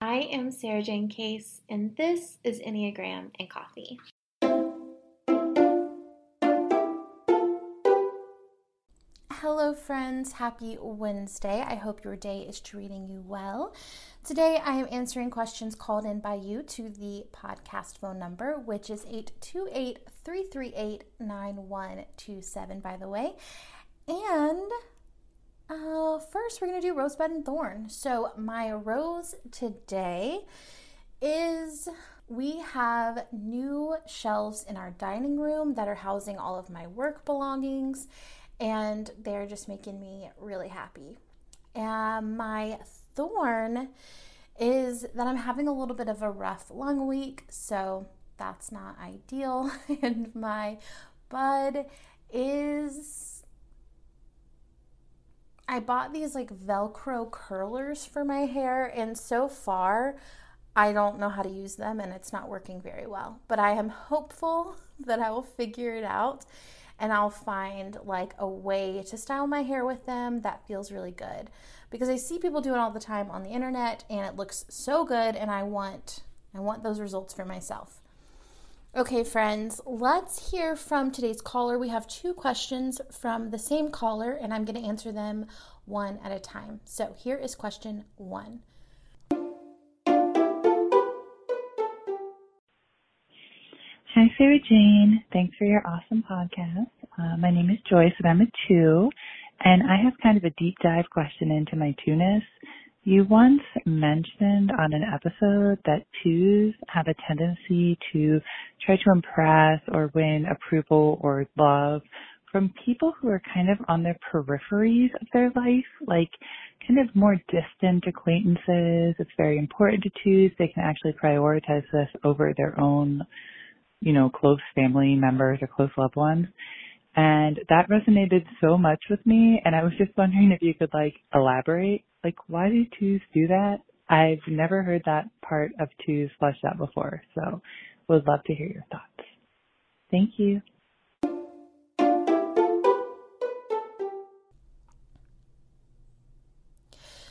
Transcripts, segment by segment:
I am Sarajane Case, and this is Enneagram and Coffee. Hello, friends. Happy Wednesday. I hope your day is treating you well. Today, I am answering questions called in by you to the podcast phone number, which is 828 338 9127, by the way. And uh, first, we're going to do rosebud and thorn. So, my rose today is we have new shelves in our dining room that are housing all of my work belongings, and they're just making me really happy. And my thorn is that I'm having a little bit of a rough lung week, so that's not ideal. and my bud is I bought these like Velcro curlers for my hair, and so far, I don't know how to use them and it's not working very well. But I am hopeful that I will figure it out and I'll find like a way to style my hair with them that feels really good. Because I see people do it all the time on the internet and it looks so good and I want I want those results for myself. Okay, friends, let's hear from today's caller. We have two questions from the same caller, and I'm going to answer them one at a time. So here is question one. Hi, Sarajane. Thanks for your awesome podcast. Uh, my name is Joyce, and I'm a two, and I have kind of a deep dive question into my two-ness. You once mentioned on an episode that twos have a tendency to try to impress or win approval or love from people who are kind of on the peripheries of their life, like kind of more distant acquaintances. It's very important to twos. They can actually prioritize this over their own, you know, close family members or close loved ones. And that resonated so much with me. And I was just wondering if you could like elaborate like, why do twos do that? I've never heard that part of twos fleshed out before, so would love to hear your thoughts. Thank you.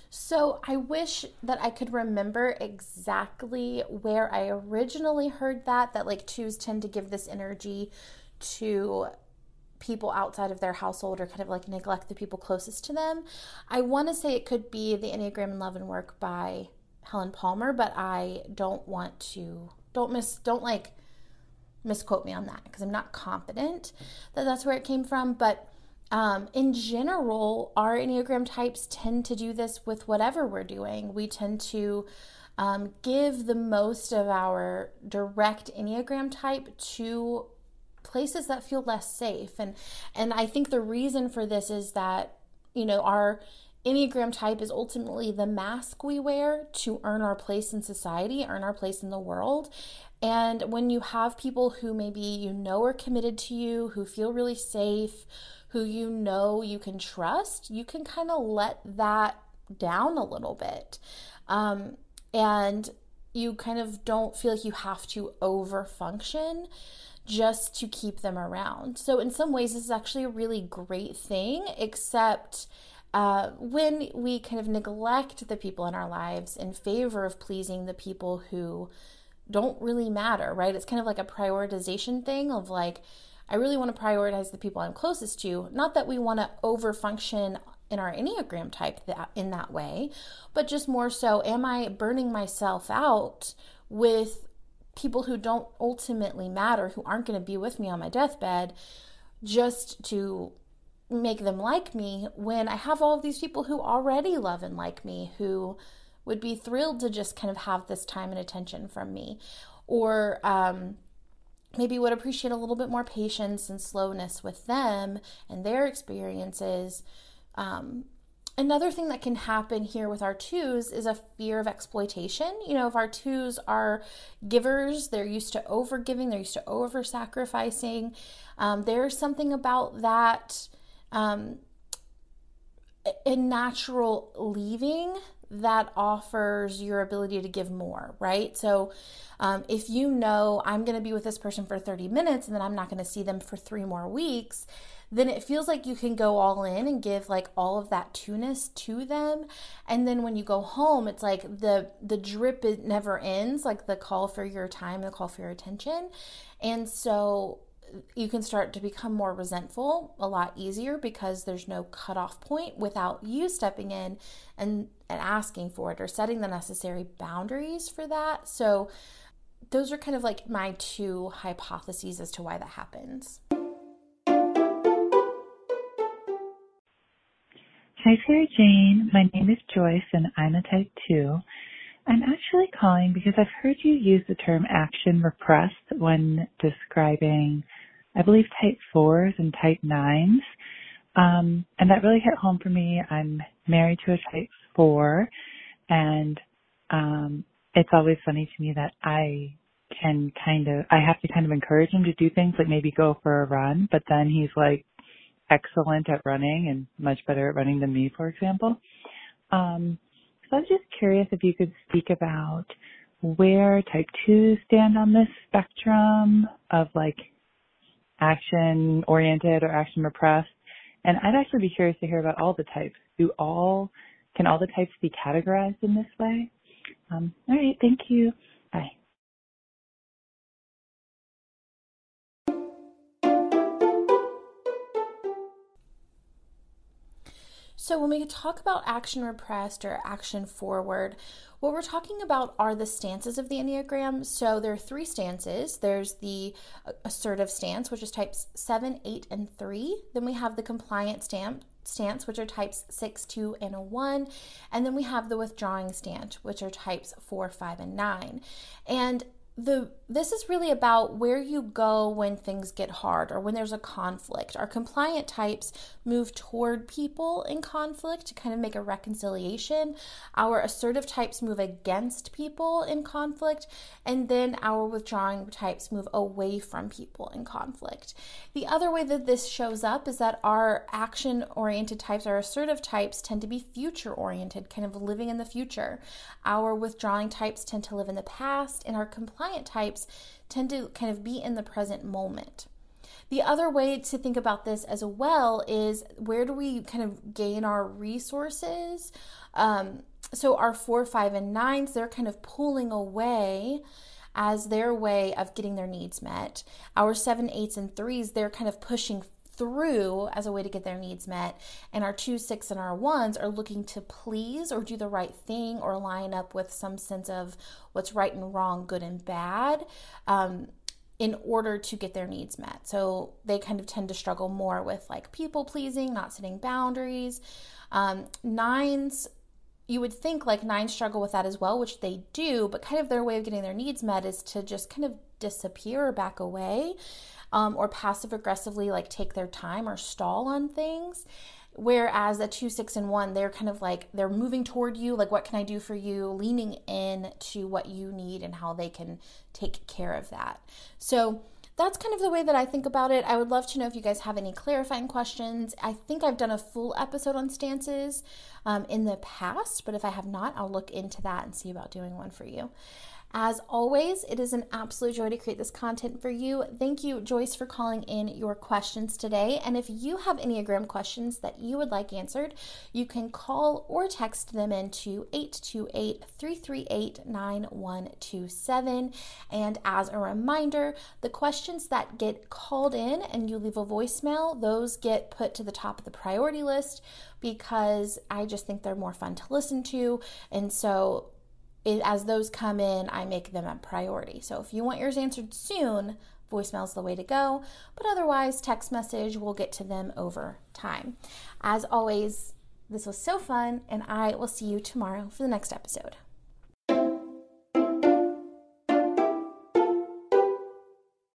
So, I wish that I could remember exactly where I originally heard that, that like twos tend to give this energy to people outside of their household or kind of like neglect the people closest to them. I want to say it could be the Enneagram in Love and Work by Helen Palmer, but I don't want to don't miss don't like misquote me on that because I'm not confident that that's where it came from, but um, in general, our Enneagram types tend to do this with whatever we're doing. We tend to um, give the most of our direct Enneagram type to places that feel less safe and and I think the reason for this is that you know our Enneagram type is ultimately the mask we wear to earn our place in society, earn our place in the world. And when you have people who maybe you know are committed to you, who feel really safe, who you know you can trust, you can kind of let that down a little bit. Um, and you kind of don't feel like you have to over function just to keep them around. So, in some ways, this is actually a really great thing, except uh, when we kind of neglect the people in our lives in favor of pleasing the people who don't really matter, right? It's kind of like a prioritization thing of like, I really want to prioritize the people I'm closest to. Not that we want to overfunction in our Enneagram type that, in that way, but just more so, am I burning myself out with people who don't ultimately matter, who aren't going to be with me on my deathbed, just to make them like me when I have all of these people who already love and like me, who would be thrilled to just kind of have this time and attention from me. Or um, maybe would appreciate a little bit more patience and slowness with them and their experiences. Um, Another thing that can happen here with our twos is a fear of exploitation. You know, if our twos are givers, they're used to over giving, they're used to over sacrificing. Um, there's something about that um, natural leaving that offers your ability to give more, right? So, um, if you know I'm going to be with this person for 30 minutes and then I'm not going to see them for three more weeks, then it feels like you can go all in and give like all of that two-ness to them and then when you go home it's like the the drip it never ends like the call for your time the call for your attention and so uh, you can start to become more resentful a lot easier because there's no cutoff point without you stepping in and, and asking for it or setting the necessary boundaries for that. So, those are kind of like my two hypotheses as to why that happens. Hi, Sarah Jane. My name is Joyce, and I'm a type 2. I'm actually calling because I've heard you use the term action repressed when describing, I believe, type 4s and type 9s. Um, and that really hit home for me. I'm married to a type 4, and um, it's always funny to me that I can kind of, I have to kind of encourage him to do things like maybe go for a run, but then he's like excellent at running and much better at running than me, for example. Um, so I was just curious if you could speak about where type 2 stand on this spectrum of like action oriented or action repressed. And I'd actually be curious to hear about all the types. Do all, can all the types be categorized in this way? Um, all right. Thank you. So, when we talk about action repressed or action forward, what we're talking about are the stances of the Enneagram. So, there are three stances there's the uh, assertive stance, which is types 7, 8, and 3. Then we have the compliant stamp, stance, which are types 6, 2, and a 1. And then we have the withdrawing stance, which are types 4, 5, and 9. And the this is really about where you go when things get hard or when there's a conflict. Our compliant types move toward people in conflict to kind of make a reconciliation. Our assertive types move against people in conflict, and then our withdrawing types move away from people in conflict. The other way that this shows up is that our action oriented types, our assertive types, tend to be future oriented, kind of living in the future. Our withdrawing types tend to live in the past, and our compliant types tend to kind of be in the present moment. The other way to think about this as well is where do we kind of gain our resources? Um, so, our four, five, and nines, they're kind of pulling away as their way of getting their needs met. Our seven, eights, and threes, they're kind of pushing through as a way to get their needs met. And our two, six, and our ones are looking to please or do the right thing or line up with some sense of what's right and wrong, good and bad. Um, in order to get their needs met. So they kind of tend to struggle more with like people pleasing, not setting boundaries. Um, nines, you would think like nines struggle with that as well, which they do, but kind of their way of getting their needs met is to just kind of disappear or back away um, or passive aggressively like take their time or stall on things. Whereas a two, six, and one, they're kind of like they're moving toward you, like what can I do for you, leaning in to what you need and how they can take care of that. So that's kind of the way that I think about it. I would love to know if you guys have any clarifying questions. I think I've done a full episode on stances um, in the past, but if I have not, I'll look into that and see about doing one for you. As always, it is an absolute joy to create this content for you. Thank you, Joyce, for calling in your questions today. And if you have Enneagram questions that you would like answered, you can call or text them into 828 338 9127. And as a reminder, the questions that get called in and you leave a voicemail, those get put to the top of the priority list because I just think they're more fun to listen to. And so it, as those come in, I make them a priority. So if you want yours answered soon, voicemail is the way to go. But otherwise, text message, we'll get to them over time. As always, this was so fun, and I will see you tomorrow for the next episode.